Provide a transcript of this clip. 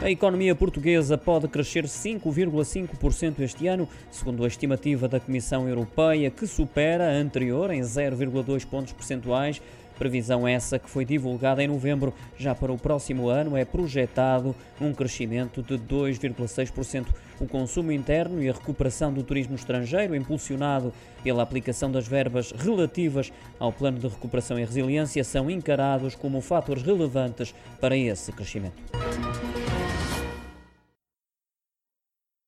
A economia portuguesa pode crescer 5,5% este ano, segundo a estimativa da Comissão Europeia, que supera a anterior em 0,2 pontos percentuais. Previsão essa que foi divulgada em novembro. Já para o próximo ano é projetado um crescimento de 2,6%. O consumo interno e a recuperação do turismo estrangeiro, impulsionado pela aplicação das verbas relativas ao Plano de Recuperação e Resiliência, são encarados como fatores relevantes para esse crescimento.